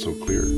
so clear.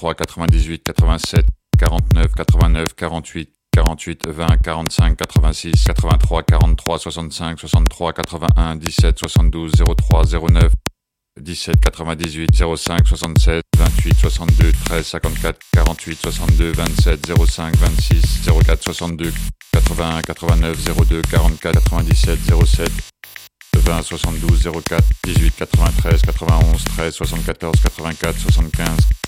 80, 33, 98, 87, 49, 89, 48, 48, 20, 45, 86, 83, 43, 65, 63, 81, 17, 72, 03, 09, 17, 98, 05, 76, 28, 62, 13, 54, 48, 62, 27, 05, 26, 04, 62, 81, 89, 02, 44, 97, 07, 20, 72, 04, 18, 93, 91, 13, 74, 84, 75,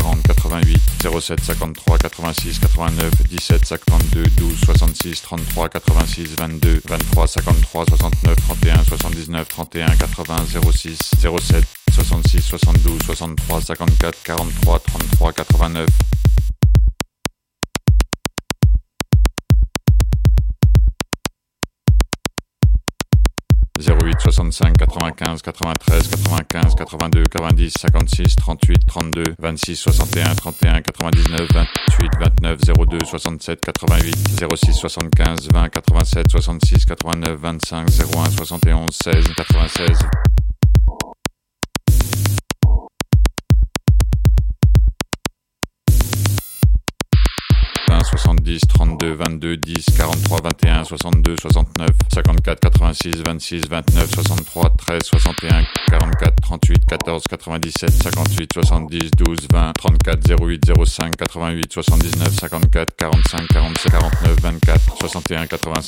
40, 88, 07, 53, 86, 89, 17, 52, 12, 66, 33, 86, 22, 23, 53, 69, 31, 79, 31, 80, 06, 07, 66, 72, 63, 54, 43, 33, 89, 08 65 95 93 95 82 90 56 38 32 26 61 31 99 28 29 02 67 88 06 75 20 87 66 89 25 01 71 16 96 70, 32, 22, 10, 43, 21, 62, 69, 54, 86, 26, 29, 63, 13, 61, 44, 38, 14, 97, 58, 70, 12, 20, 34, 08, 05, 88, 79, 54, 45, 47, 49, 24, 61, 85,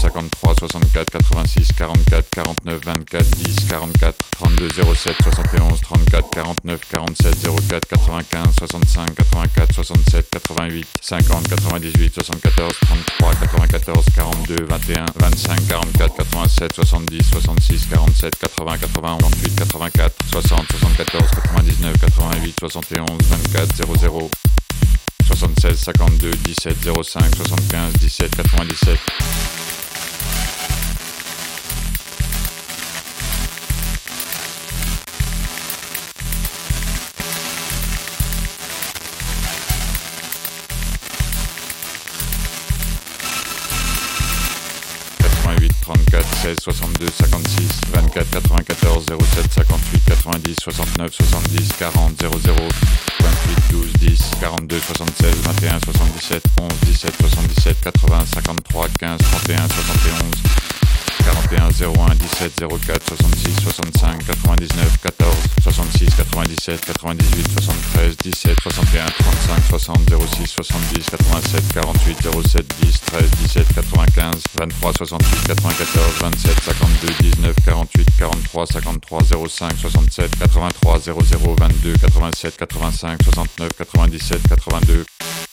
69, 53, 64, 86, 44, 49, 24, 10, 44, 32, 07, 71, 34, 49, 47, 04, 95, 65, 84, 67, 88, 50, 98, 74, 33, 94, 42, 21, 25, 44, 87, 70, 66, 47, 80, 81, 28, 84, 60, 74, 99, 88, 71, 24, 00, 76, 52, 17, 05, 75, 17, 97. 34, 16, 62, 56, 24, 94, 07, 58, 90, 69, 70, 40, 00, 28, 12, 10, 42, 76, 21, 77, 11, 17, 77, 80, 53, 15, 31, 71, 41 01 17 04 66 65 99 14 66 97 98 73 17 61 35 60 06 70 87 48 07 10 13 17 95 23 68 94 27 52 19 48 43 53 05 67 83 00 22 87 85 69 97 82